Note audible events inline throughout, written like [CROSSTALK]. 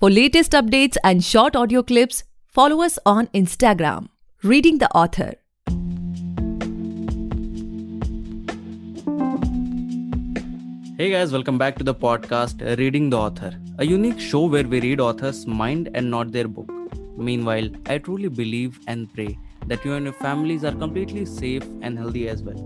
For latest updates and short audio clips, follow us on Instagram, Reading the Author. Hey guys, welcome back to the podcast Reading the Author, a unique show where we read authors' mind and not their book. Meanwhile, I truly believe and pray that you and your families are completely safe and healthy as well.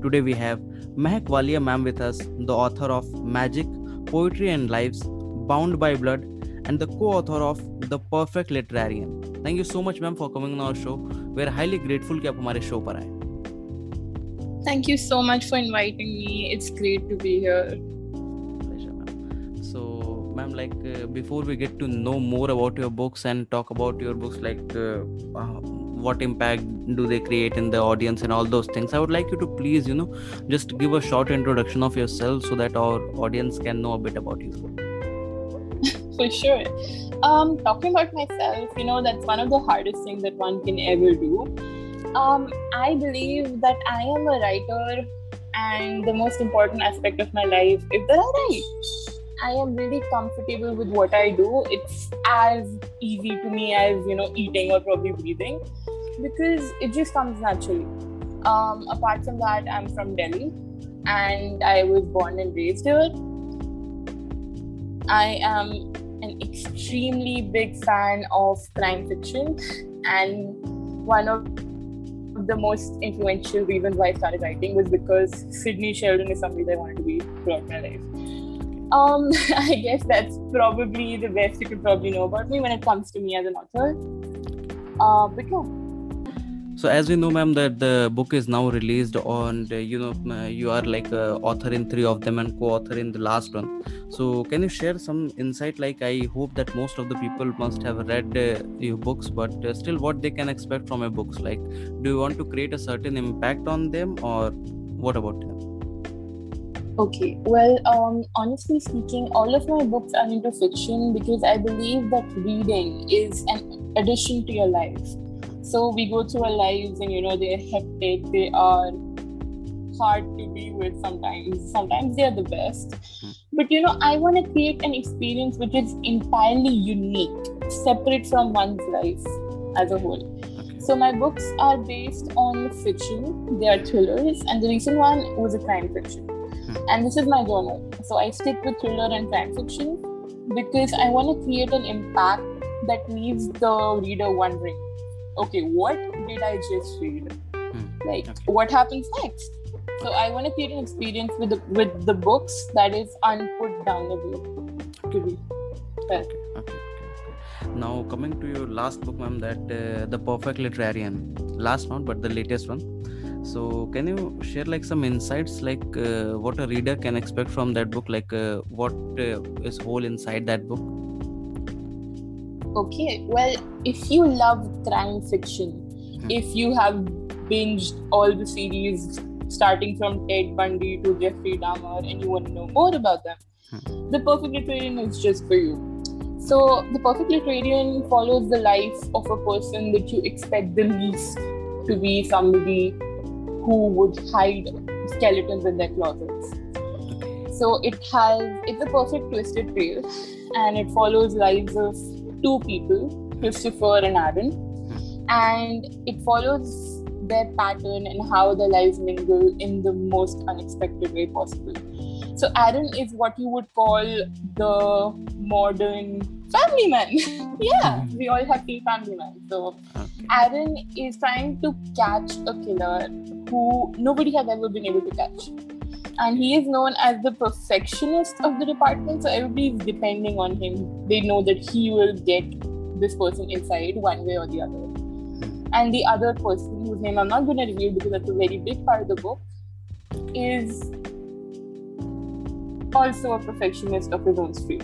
Today we have Mehak Walia ma'am with us, the author of Magic, Poetry and Lives, Bound by Blood, and the co-author of The Perfect Literarian. Thank you so much ma'am for coming on our show. We are highly grateful कि आप हमारे show पर आए. Thank you so much for inviting me. It's great to be here. Pleasure, ma'am. So, ma'am, like uh, before we get to know more about your books and talk about your books, like uh, uh, what impact do they create in the audience and all those things, I would like you to please, you know, just give a short introduction of yourself so that our audience can know a bit about you. For sure. Um, talking about myself, you know, that's one of the hardest things that one can ever do. Um, I believe that I am a writer, and the most important aspect of my life is that I write. I am really comfortable with what I do. It's as easy to me as you know eating or probably breathing, because it just comes naturally. Um, apart from that, I'm from Delhi, and I was born and raised here. I am an extremely big fan of crime fiction, and one of the most influential reasons why I started writing was because Sidney Sheldon is somebody that I wanted to be throughout my life. Um, [LAUGHS] I guess that's probably the best you could probably know about me when it comes to me as an author. Uh. So as we know, ma'am, that the book is now released on, uh, you know, uh, you are like a author in three of them and co-author in the last one. So can you share some insight? Like I hope that most of the people must have read uh, your books, but uh, still, what they can expect from your books? Like, do you want to create a certain impact on them, or what about them? Okay, well, um, honestly speaking, all of my books are into fiction because I believe that reading is an addition to your life. So we go through our lives and you know they're hectic, they are hard to be with sometimes. Sometimes they are the best. Hmm. But you know, I want to create an experience which is entirely unique, separate from one's life as a whole. So my books are based on fiction, they are thrillers, and the recent one was a crime fiction. Hmm. And this is my genre. So I stick with thriller and crime fiction because I want to create an impact that leaves the reader wondering, okay, what did I just read? Hmm. Like, Okay. what happens next? So I want to create an experience with the, with the books that is unput downable to be. Well, Okay, okay, okay. Now coming to your last book, ma'am, that uh, the Perfect Literarian, last one, but the latest one. So can you share like some insights, like uh, what a reader can expect from that book, like uh, what uh, is whole inside that book? Okay, well, if you love crime fiction, hmm. if you have binged all the series starting from Ted Bundy to Jeffrey Dahmer and you want to know more about them, hmm. The Perfect Literarian is just for you. So, The Perfect Literarian follows the life of a person that you expect the least to be somebody who would hide skeletons in their closets. So it has it's a perfect twisted tale, and it follows lives of two people, Christopher and Aaron, and it follows their pattern and how their lives mingle in the most unexpected way possible. So Aaron is what you would call the modern family man. [LAUGHS] yeah, mm-hmm. we all have to family man. So Aaron is trying to catch a killer who nobody has ever been able to catch. And he is known as the perfectionist of the department, so everybody is depending on him. They know that he will get this person inside one way or the other. And the other person, whose name I'm not going to reveal because that's a very big part of the book, is also a perfectionist of his own streak.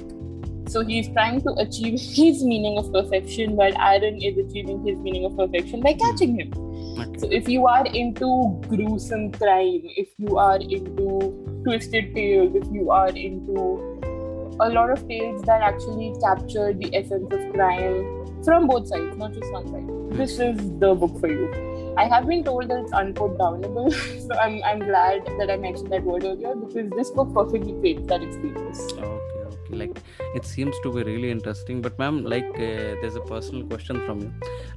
So he's trying to achieve [LAUGHS] his meaning of perfection while Aaron is achieving his meaning of perfection by catching him. Okay. So if you are into gruesome crime, if you are into twisted tales, if you are into a lot of tales that actually capture the essence of crime from both sides, not just one side, this is the book for you. I have been told that it's unput downable, [LAUGHS] so I'm, I'm glad that I mentioned that word earlier because this book perfectly fits that experience. Okay, like it seems to be really interesting but ma'am like uh, there's a personal question from you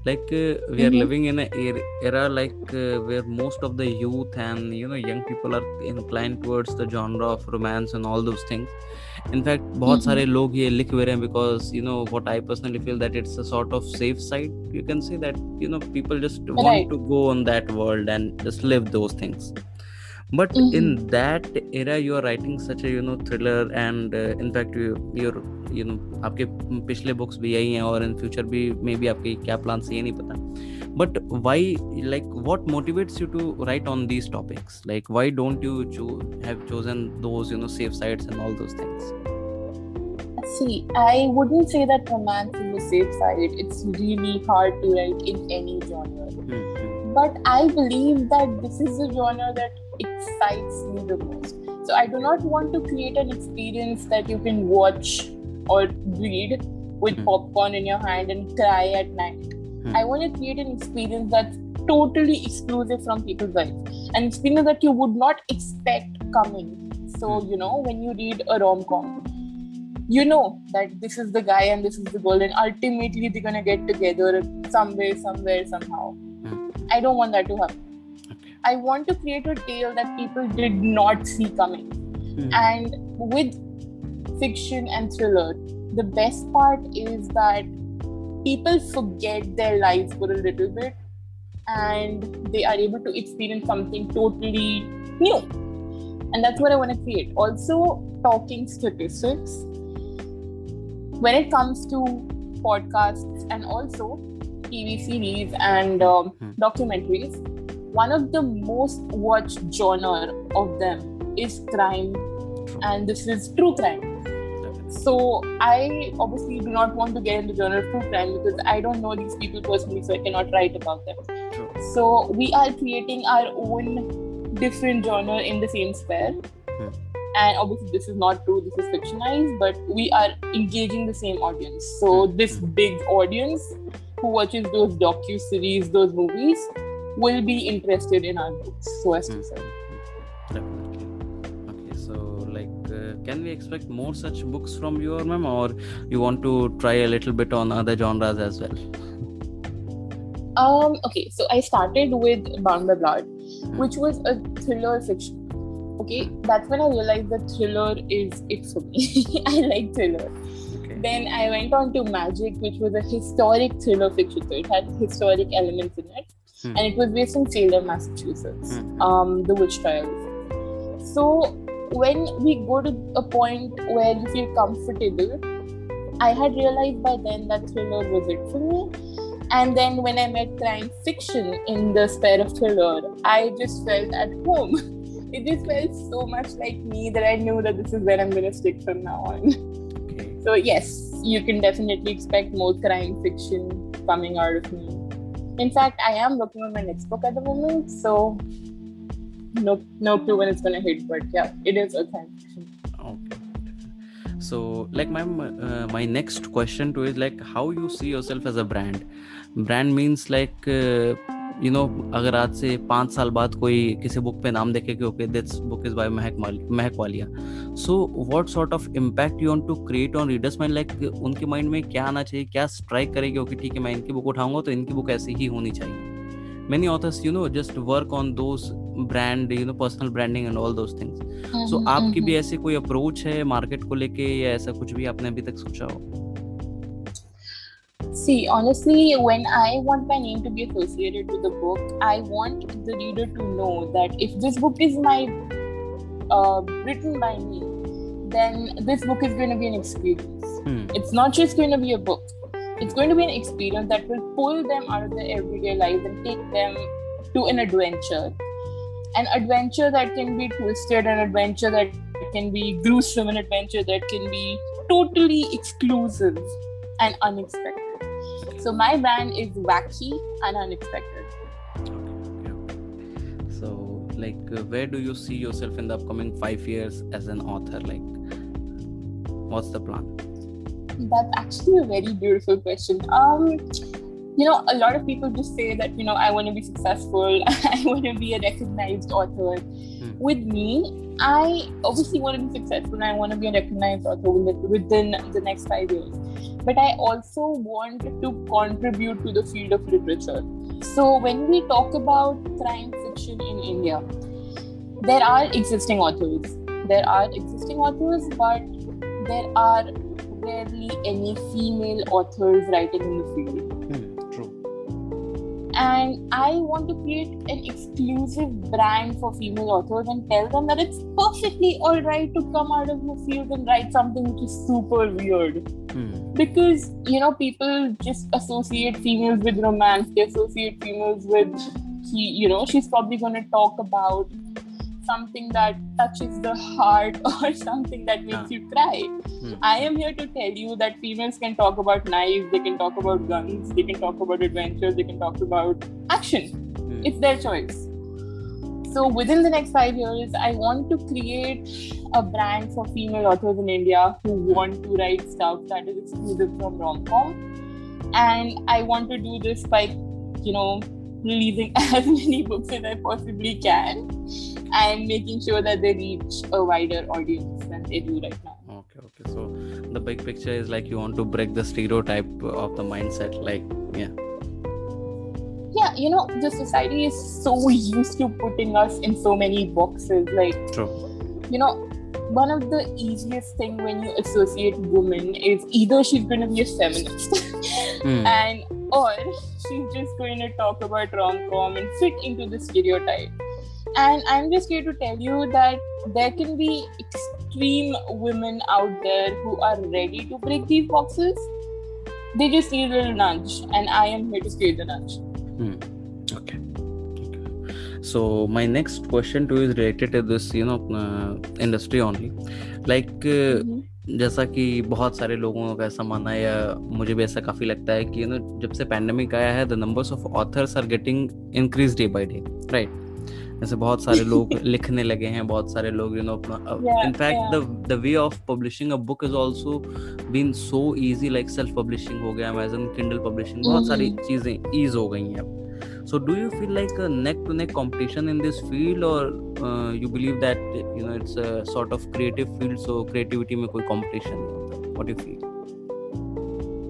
like uh, we are Mhm. living in an era, era like uh, where most of the youth and you know young people are inclined towards the genre of romance and all those things in fact बहुत Mhm. सारे लोग ये लिख भी रहे हैं because you know what I personally feel that it's a sort of safe side you can say that you know people just want Right. to go on that world and just live those things but in that era you are writing such a you know thriller and uh, in fact you you're you know आपके पिछले books भी यही हैं और in future भी may be आपके क्या plan है ये नहीं पता but why like what motivates you to write on these topics like why don't you cho- have chosen those you know safe sides and all those things See, I wouldn't say that romance is a safe side. It's really hard to write in any genre. Hmm, hmm, But I believe that this is the genre that excites me the most. So I do not want to create an experience that you can watch or read with Hmm. popcorn in your hand and cry at night. Hmm. I want to create an experience that's totally exclusive from people's lives. An experience that you would not expect coming. So, Hmm. you know, when you read a rom com, you know that this is the guy and this is the girl, and ultimately they're gonna get together somewhere, somewhere, somehow. Hmm. I don't want that to happen. I want to create a tale that people did not see coming. Hmm, And with fiction and thriller, the best part is that people forget their lives for a little bit and they are able to experience something totally new. And that's what I want to create. Also, talking statistics. When it comes to podcasts and also TV series and um, Hmm. documentaries, one of the most watched genre of them is crime, and this is true crime. So I obviously do not want to get in the genre of true crime because I don't know these people personally, so I cannot write about them. True. So we are creating our own different genre in the same sphere. Hmm. And obviously, this is not true. This is fictionalized, but we are engaging the same audience. So Hmm. this big audience who watches those docu series, those movies, will be interested in our books. So as to Hmm, say. Definitely. Okay, so like, uh, can we expect more such books from you, or ma'am, or you want to try a little bit on other genres as well? Um, okay, so I started with Bound by Blood, which was a thriller fiction. Okay, that's when I realized that thriller is it for me. [LAUGHS] I like thriller. Okay. Then I went on to Magic, which was a historic thriller fiction. So it had historic elements in it, Hmm. And it was based in Salem, Massachusetts. Hmm. Um, the witch trials. So when we go to a point where you feel comfortable, I had realized by then that thriller was it for me. And then when I met crime fiction in the sphere of thriller, I just felt at home. [LAUGHS] It just felt so much like me that I knew that this is where I'm gonna stick from now on. [LAUGHS] Okay. So yes, you can definitely expect more crime fiction coming out of me. In fact, I am working on my next book at the moment, so no no clue when it's gonna hit, but yeah, it is. Okay. So, like, my uh, my next question to is like, how you see yourself as a brand? Brand means like, uh, you know अगर आज से पाँच साल बाद कोई किसी book पे नाम देखे कि okay this book is by Mehak Mehak Walia so what sort of impact you want to create on readers mind like उनके माइंड में क्या आना चाहिए? क्या स्ट्राइक करेगी? ओके ठीक है मैं इनकी बुक उठाऊँगा तो इनकी बुक ऐसी ही होनी चाहिए। Many authors you know just work on those brand you know personal branding and all those things. So Mhm, आपकी mhm. भी ऐसी कोई अप्रोच है मार्केट को लेके या ऐसा कुछ भी आपने अभी तक सोचा हो? See, honestly, when I want my name to be associated with the book, I want the reader to know that if this book is my uh, written by me, then this book is going to be an experience. Hmm. It's not just going to be a book. It's going to be an experience that will pull them out of their everyday lives and take them to an adventure. An adventure that can be twisted, an adventure that can be gruesome, an adventure that can be totally exclusive and unexpected. So my brand is wacky and unexpected. Okay. So, like, uh, where do you see yourself in the upcoming five years as an author? Like, what's the plan? That's actually a very beautiful question. Um, you know, a lot of people just say that you know I want to be successful, [LAUGHS] I want to be a recognized author. With me, I obviously want to be successful and I want to be a recognized author within the next five years. But I also want to contribute to the field of literature. So when we talk about crime fiction in India, there are existing authors. There are existing authors, but there are rarely any female authors writing in the field True. and I want to create an exclusive brand for female authors and tell them that it's perfectly all right to come out of the field and write something which is super weird. Hmm. Because you know, people just associate females with romance, they associate females with, you know, she's probably going to talk about something that touches the heart [LAUGHS] or something that makes you cry. Hmm. I am here to tell you that females can talk about knives, they can talk about guns, they can talk about adventures, they can talk about action. Hmm. It's their choice. So within the next five years, I want to create a brand for female authors in India who want to write stuff that is exclusive from rom-com. And I want to do this by, you know, releasing [LAUGHS] as many books as I possibly can and making sure that they reach a wider audience than they do right now. Okay, okay. So the big picture is like you want to break the stereotype of the mindset, like yeah. Yeah, you know, the society is so [LAUGHS] used to putting us in so many boxes. Like, True. you know, one of the easiest thing when you associate women is either she's going to be a feminist mm. [LAUGHS] and or she's just going to talk about rom-com and fit into the stereotype and I'm just here to tell you that there can be extreme women out there who are ready to break these boxes. They just need a little nudge, and I am here to create the nudge. Hmm. Okay. So my next question to is related to this, you know, uh, industry only. Like, uh, mm-hmm. जैसा कि बहुत सारे लोगों का ऐसा मानना है या मुझे भी ऐसा काफ़ी लगता है कि यू नो जब से पैंडमिक आया है the numbers of authors are getting increase day by day right ऐसे बहुत सारे लोग [LAUGHS] लिखने लगे हैं बहुत सारे लोग यू नो अपना in fact the the way of publishing a book is also been so easy like self publishing हो गया अमेजन किंडल पब्लिशिंग बहुत hmm. सारी चीज़ें ईज हो गई हैं अब। So do you feel like neck to neck competition in this field और you believe that you know it's sort of creative field so creativity में कोई कंपटीशन नहीं होता? What you feel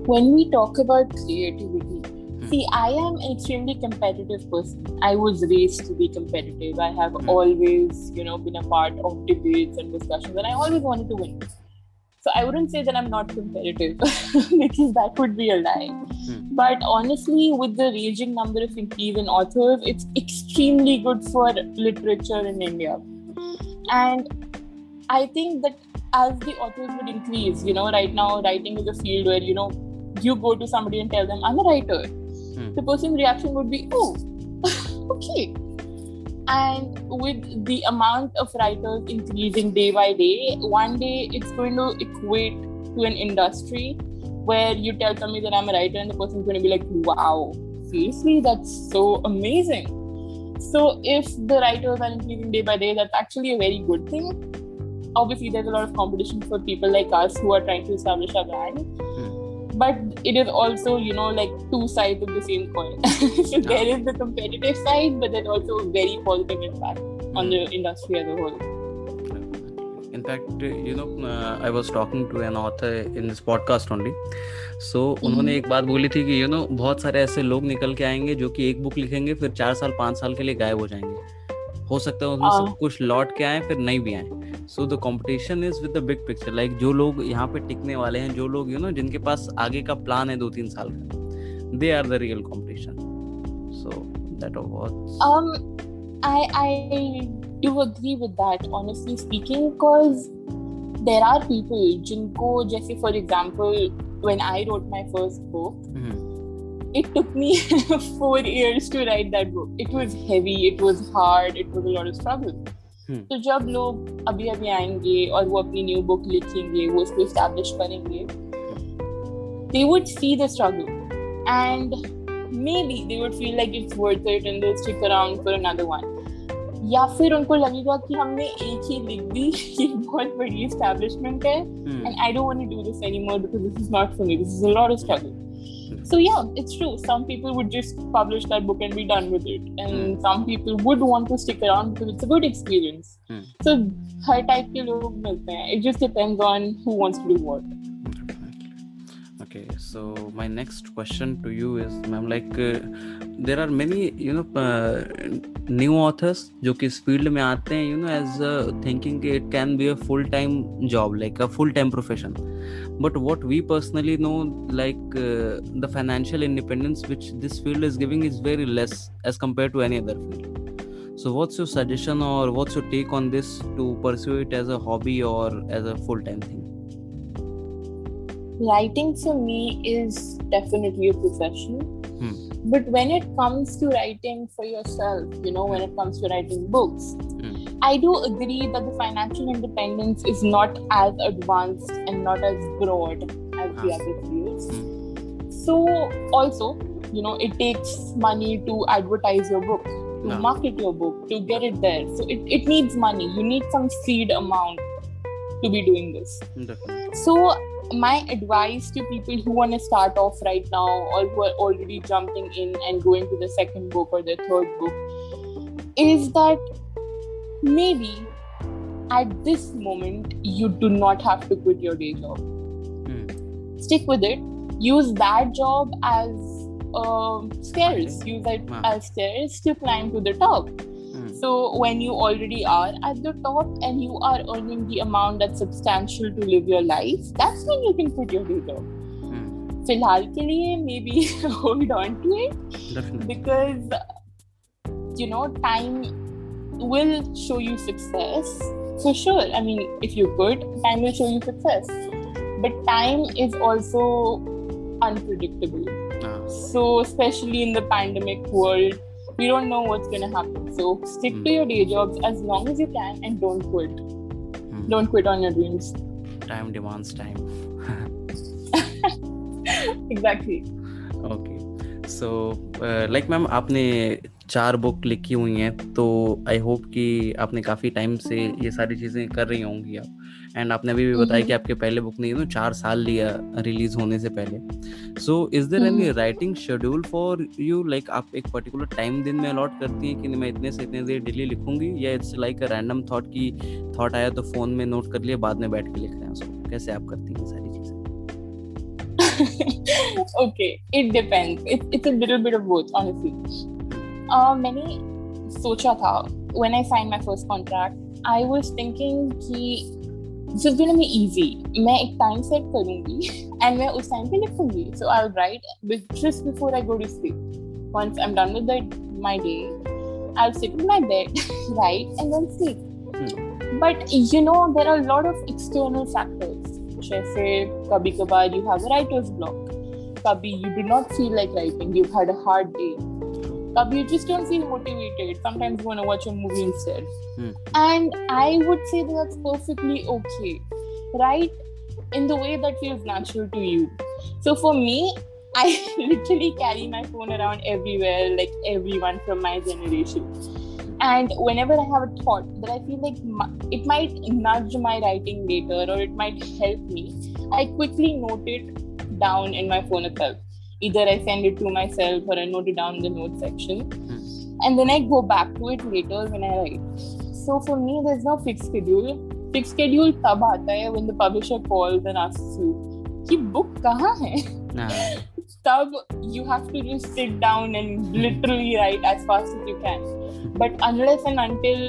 when we talk about creativity See, I am an extremely competitive person. I was raised to be competitive. I have mm. always, you know, been a part of debates and discussions, and I always wanted to win. So I wouldn't say that I'm not competitive [LAUGHS] because that would be a lie. Mm. But honestly, with the raging number of increase in authors, it's extremely good for literature in India. And I think that as the authors would increase, you know, right now writing is a field where, you know, you go to somebody and tell them, I'm a writer. The person's reaction would be, oh, [LAUGHS] okay. And with the amount of writers increasing day by day, one day it's going to equate to an industry where you tell somebody that I'm a writer and the person's going to be like, wow, seriously, that's so amazing. So if the writers are increasing day by day, that's actually a very good thing. Obviously, there's a lot of competition for people like us who are trying to establish a brand hmm. But it is also you know like two sides of the same coin so there is the competitive side but then also a very positive impact mm. on the industry as a whole in fact you know uh, i was talking to an author in this podcast only so so, उन्होंने एक बात बोली थी कि you no बहुत सारे ऐसे लोग निकल के आएँगे जो कि एक बुक लिखेंगे फिर चार साल पाँच साल के लिए गायब हो जाएँगे हो सकता है उसमें सब कुछ लौट के आए फिर नहीं भी आए। So the competition is with the big picture like जो लोग यहाँ पे टिकने वाले हैं जो लोग यू नो जिनके पास आगे का प्लान है दो तीन साल का they are the real competition so that um I I do agree with that honestly speaking because there are people जिनको जैसे for example when I wrote my first book mm-hmm. it took me four years to write that book it was heavy it was hard it was a lot of struggle हम्म। तो जब लोग अभी अभी आएंगे और वो अपनी न्यू बुक लिखेंगे वो उसको स्टैब्लिश करेंगे they would see the struggle and maybe they would feel like it's worth it and they'll stick around for another one या फिर उनको लगेगा कि हमने एक ही लिख दी ये बहुत बड़ी एस्टैब्लिशमेंट है and I don't want to do this anymore because this is not for me this is a lot of struggle so yeah it's true some people would just publish that book and be done with it and mm. some people would want to stick around because it's a good experience mm. so हर type के लोग मिलते हैं it just depends on who wants to do what okay so my next question to you is ma'am like uh, there are many you know uh, new authors जो कि इस field में आते हैं you know as thinking it can be a full time job like a full time profession but what we personally know like uh, the financial independence which this field is giving is very less as compared to any other field so what's your suggestion or what's your take on this to pursue it as a hobby or as a full time thing Writing for me is definitely a profession. Hmm. But when it comes to writing for yourself, you know, when it comes to writing books, Hmm. I do agree that the financial independence is not as advanced and not as broad as the Ah. other fields. Hmm. So, also, you know, it takes money to advertise your book, to Ah. market your book, to get it there. So, it, it needs money. You need some seed amount to be doing this. definitely So, my advice to people who want to start off right now or who are already jumping in and going to the second book or the third book is that maybe at this moment you do not have to quit your day job. Hmm. Stick with it. Use that job as um, stairs. Use it Wow. as stairs to climb to the top. Hmm. So when you already are at the top and you are earning the amount that's substantial to live your life, that's when you can quit your day job. Hmm. फिलहाल के लिए maybe hold on to it definitely because you know time will show you success for sure. I mean, if you quit, time will show you success, but time is also unpredictable. Ah. So especially in the pandemic world, we don't know what's gonna happen. So stick mm. to Hmm. your day jobs as long as you can and don't quit. Hmm. Don't quit on your dreams. time demands time Exactly. Okay so like ma'am आपने चार book लिखी हुई हैं तो I hope कि आपने काफ़ी time से ये सारी चीज़ें कर रही होंगी आप एंड आपने अभी भी बताया कि आपके पहले बुक ने यू नो चार साल लिया रिलीज़ होने से पहले। So is there any writing schedule for you like आप एक पर्टिकुलर टाइम दिन में अलॉट करती हैं कि मैं इतने से इतने देर डेली लिखूँगी? या it's like a random thought की थॉट आया तो फ़ोन में नोट कर लिया बाद में बैठ के लिख रहे हैं उसको? कैसे आप करती हैं सारी चीज़ें? [LAUGHS] Okay, it depends. It's it's a little bit of both, honestly. Uh, मैंने सोचा था when I signed my first contract, I was thinking कि this is gonna be easy. मैं एक time set करूँगी and मैं उस time पे लिखूँगी. So I'll write with, just before I go to sleep. Once I'm done with the, my day, I'll sit in my bed, write, and then sleep. But you know, there are a lot of external factors. जैसे कभी कभार you have a writer's block. कभी you do not feel like writing. You've had a hard day. Kabhi you just don't feel motivated. Sometimes you want to watch a movie instead. Hmm. And I would say that that's perfectly okay. right? in the way that feels natural to you. So for me, I [LAUGHS] literally carry my phone around everywhere, like everyone from my generation. And whenever I have a thought that I feel like it might nudge my writing later or it might help me, I quickly note it down in my phone itself Either I send it to myself or I note it down in the note section. And then I go back to it later when I write. So for me, there's no fixed schedule. Fixed schedule तब आता है when the publisher calls and asks you कि book कहाँ है? हाँ तब you have to just sit down and literally write as fast as you can. But unless and until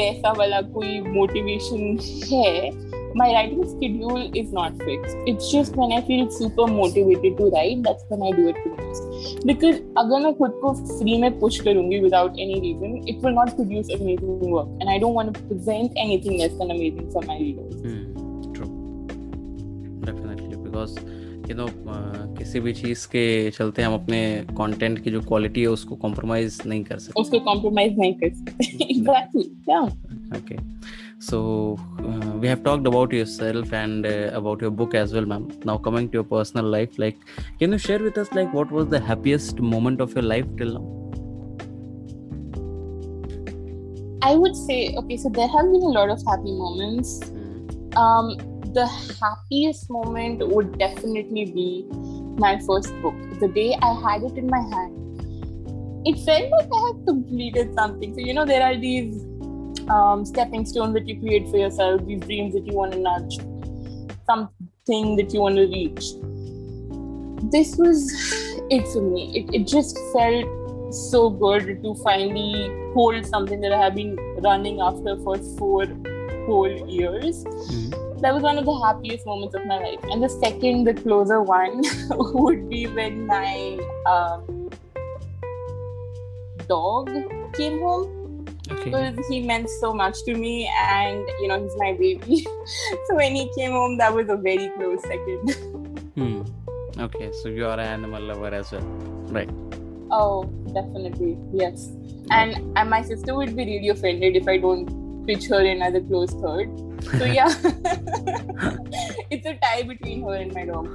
वैसा वाला कोई motivation है, my writing schedule is not fixed. It's just when I feel super motivated to write, that's when I do it the most. Because अगर मैं खुद को free में push करूँगी without any reason, it will not produce amazing work. And I don't want to present anything less than amazing for my readers. Hmm, true definitely because you no किसी भी चीज़ के चलते हम अपने कंटेंट की जो क्वालिटी है उसको कॉम्प्रोमाइज नहीं कर सकते उसको compromise नहीं कर सकते. exactly. Yeah. [LAUGHS] so uh, we have talked about yourself and uh, about your book as well ma'am now coming to your personal life like can you share with us like what was the happiest moment of your life till now I would say, okay, so there have been a lot of happy moments. Um, the happiest moment would definitely be my first book. The day I had it in my hand, it felt like I had completed something. So, you know, there are these um, stepping stone that you create for yourself, these dreams that you want to nudge, something that you want to reach. This was it for me. It, it just felt so good to finally hold something that I have been running after for four whole years. Mhm. That was one of the happiest moments of my life. And the second, the closer one, [LAUGHS] would be when my um, dog came home Okay. because he meant so much to me and you know he's my baby [LAUGHS] so when he came home that was a very close second Hmm. Okay, so you are an animal lover as well, right? oh definitely yes and and my sister would be really offended if i don't pitch her in as a close third so [LAUGHS] yeah [LAUGHS] it's a tie between her and my dog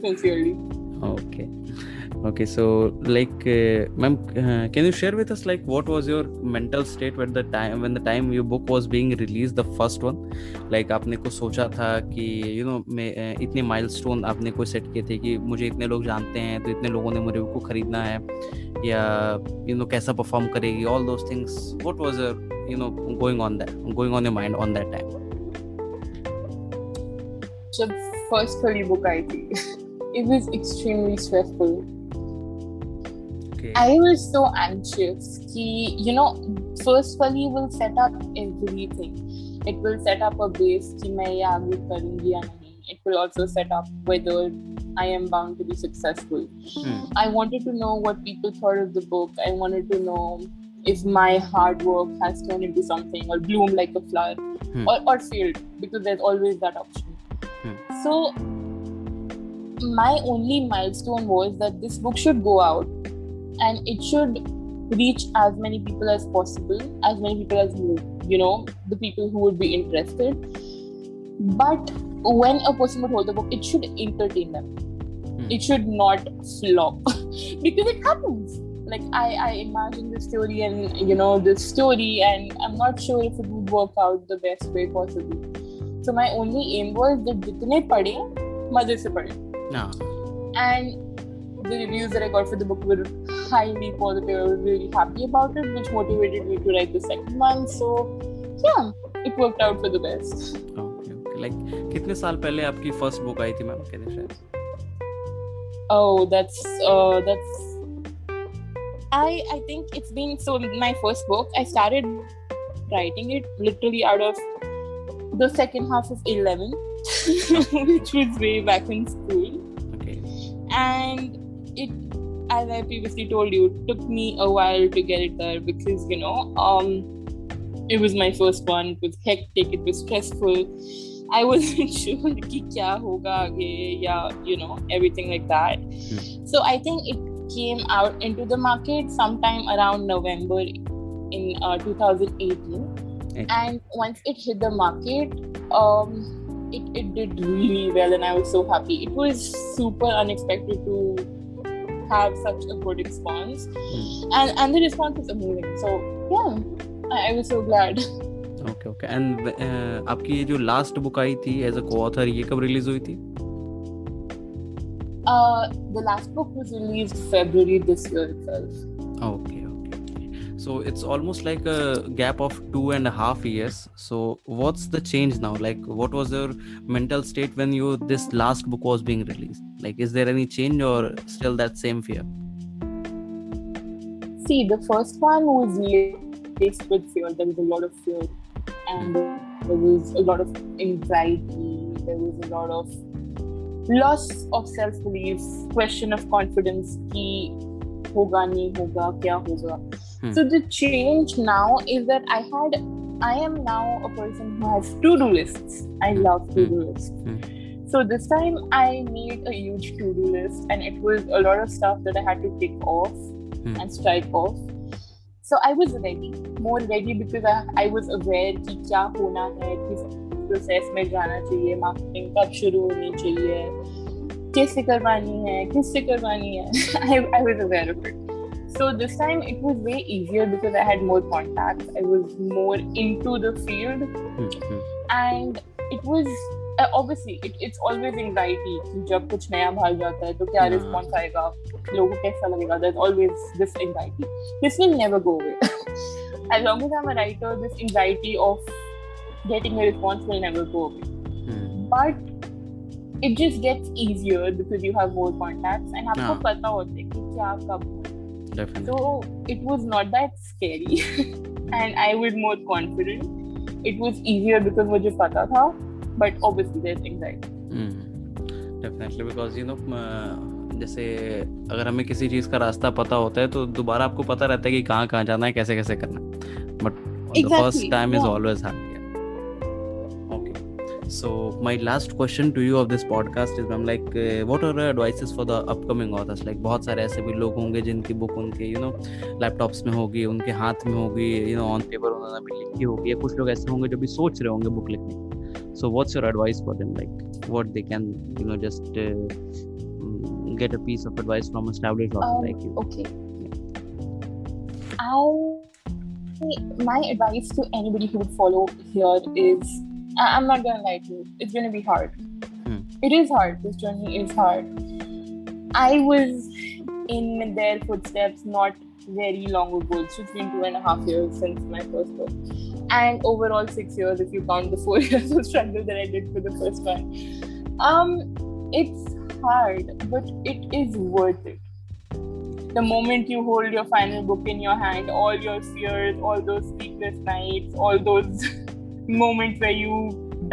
sincerely Okay. Okay, so like, uh, ma'am, uh, can you share with us like what was your mental state when the time when the time your book was being released, the first one? Like आपने को सोचा था कि you know मैं uh, इतने milestone आपने को set किए थे कि मुझे इतने लोग जानते हैं तो इतने लोगों ने मेरे को खरीदना है या you know कैसा perform करेगी those things. What was your you know going on that going on your mind on that time? जब फ़र्स्ट वाली बुक आई थी it was extremely stressful Okay. I was so anxious. He, you know, first Pali will set up everything. It will set up a base कि मैं ये आगे करूँगी या नहीं. It will also set up whether I am bound to be successful. Hmm. I wanted to know what people thought of the book. I wanted to know if my hard work has turned into something or bloomed like a flower Hmm. or, or failed because there's always that option. Hmm. So my only milestone was that this book should go out and it should reach as many people as possible, as many people as you, you know, the people who would be interested. But when a person would hold the book, it should entertain them. It should not flop because [LAUGHS] it happens. Like I, I imagine the story and you know the story, and I'm not sure if it would work out the best way possible. So my only aim was that जितने पढ़े मजे से पढ़े Ah. and the reviews that I got for the book were highly positive. I was really happy about it, which motivated me to write the second one. So, yeah, it worked out for the best. Okay, okay. Like कितने साल पहले आपकी first book आई थी ma'am कहने शायद Oh, that's uh, that's. I I think it's been so. My first book, I started writing it literally out of the second half of eleven, [LAUGHS] which was way back in school. Okay. and it as i previously told you it took me a while to get it there because you know um it was my first one. It was hectic. It was stressful. I wasn't [LAUGHS] sure ki kya hoga aage yeah you know everything like that. So i think it came out into the market sometime around november in uh, 2018 Okay. and once it hit the market um it, it did really well and I was so happy. It was super unexpected to have such a good response. And and the response was amazing. So yeah, I, I was so glad. [LAUGHS] Okay okay and आपकी ये जो last book आई थी as a को-ऑथर ये कब release हुई थी Uh the last book was released February this year itself. Okay okay so it's almost like a gap of two and a half years so what's the change now like what was your mental state when you this last book was being released like is there any change or still that same fear See, the first one was laced with fear. There was a lot of fear, and hmm. there was a lot of anxiety. There was a lot of loss of self belief, question of confidence. Ki hoga nahi hoga, kya hoga. Hmm. So the change now is that I had, I am now a person who has to-do lists. I love to-do lists. Hmm. So this time I made a huge to-do list, and it was a lot of stuff that I had to tick off Hmm. and strike off. So I was ready, more ready because I, I was aware कि क्या होना है, किस process में जाना चाहिए, marketing कब शुरू होनी चाहिए, कैसे करवानी है, किससे करवानी है. [LAUGHS] I, I was aware of it. So this time it was way easier because I had more contacts. I was more into the field Hmm, hmm. and it was uh, obviously it, it's always anxiety कि जब कुछ नया बाहर जाता है तो क्या हाँ. रिस्पॉन्स आएगा लोगों को कैसा लगेगा there's always this anxiety this will never go away [LAUGHS] as long as I'm a writer, this anxiety of getting a response will never go away. Hmm. But it just gets easier because you have more contacts and आपको हाँ. पता होता है कि क्या कब Definitely. so it was not that scary and I was more confident. It was easier because मुझे पता था but obviously there's anxiety. Definitely because you know जैसे अगर हमें किसी चीज़ का रास्ता पता होता है तो दोबारा आपको पता रहता है कि कहाँ कहाँ जाना है कैसे कैसे करना है but first time is always hard so my last question to you of this podcast is ma'am like what are the advices for the upcoming authors like बहुत सारे ऐसे भी लोग होंगे जिनकी बुक उनके यू नो लैपटॉप्स में होगी उनके हाथ में होगी यू नो ऑन पेपर उन्होंने भी लिखी होगी या कुछ लोग ऐसे होंगे जो भी सोच रहे होंगे बुक लिखने की so what's your advice for them like what they can you know just uh, mm, get a piece of advice from established author Um, like you Okay. I my advice to anybody who would follow here is I- I'm not gonna lie to you, it's gonna be hard. Hmm. It is hard. This journey is hard. I was in their footsteps not very long ago. It's just been two and a half years since my first book. And overall six years if you count the four [LAUGHS] years of struggle that I did for the first one. Um it's hard, but it is worth it the moment you hold your final book in your hand, all your fears, all those sleepless nights, all those [LAUGHS] moments where you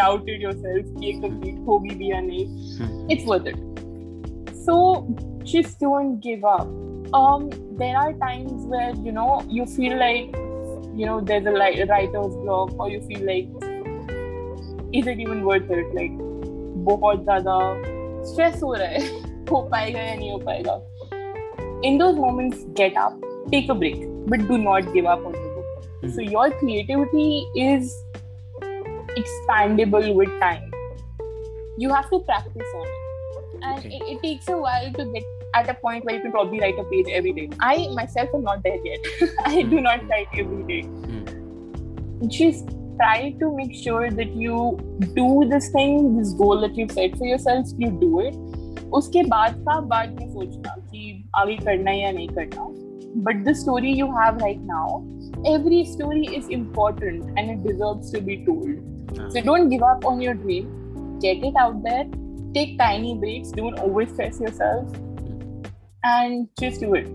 doubted yourself, कि ये complete होगी भी या नहीं, Hmm. it's worth it. So just don't give up. Um, there are times where you know you feel like you know there's a li- writer's block, or you feel like is it even worth it? Like बहुत ज़्यादा stress हो रहा है [LAUGHS] हो पाएगा या नहीं हो पाएगा in those moments get up take a break but do not give up on the book so your creativity is expandable with time you have to practice on it and Okay. it, it takes a while to get at a point where you can probably write a page every day i myself am not there yet [LAUGHS] i do not write every day just try to make sure that you do this thing this goal that you've set for yourself you do it उसके बाद का बाद में सोचना कि आगे करना है या नहीं करना but the story you have right now every story is important and it deserves to be told so don't give up on your dream. Get it out there. Take tiny breaks. Don't overstress yourself. And just do it.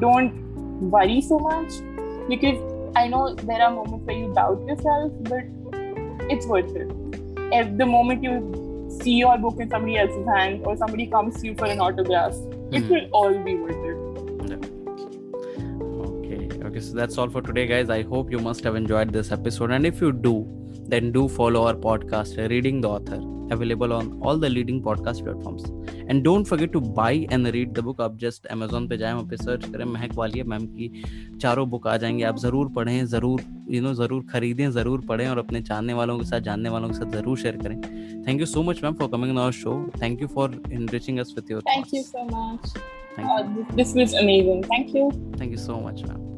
Don't worry so much. Because i know there are moments where you doubt yourself but it's worth it. If the moment you see your book in somebody else's hands or somebody comes to you for an autograph it Hmm. will all be worth it. Okay, okay, so that's all for today, guys. I hope you must have enjoyed this episode. And if you do, then do follow our podcast, Reading the Author, available on all the leading podcast platforms. And don't forget to buy and read the book. आप just Amazon पे जाएँ वहाँ पे search करें महक वाली है ma'am की चारों बुक आ जाएँगे आप ज़रूर पढ़ें ज़रूर यू नो ज़रूर खरीदें ज़रूर पढ़ें और अपने जानने वालों के साथ जानने वालों के साथ ज़रूर शेयर करें thank you so much ma'am for coming on our show thank you for enriching us with your thank thoughts. you so much Thank uh, this, this was amazing thank you Thank you so much, ma'am.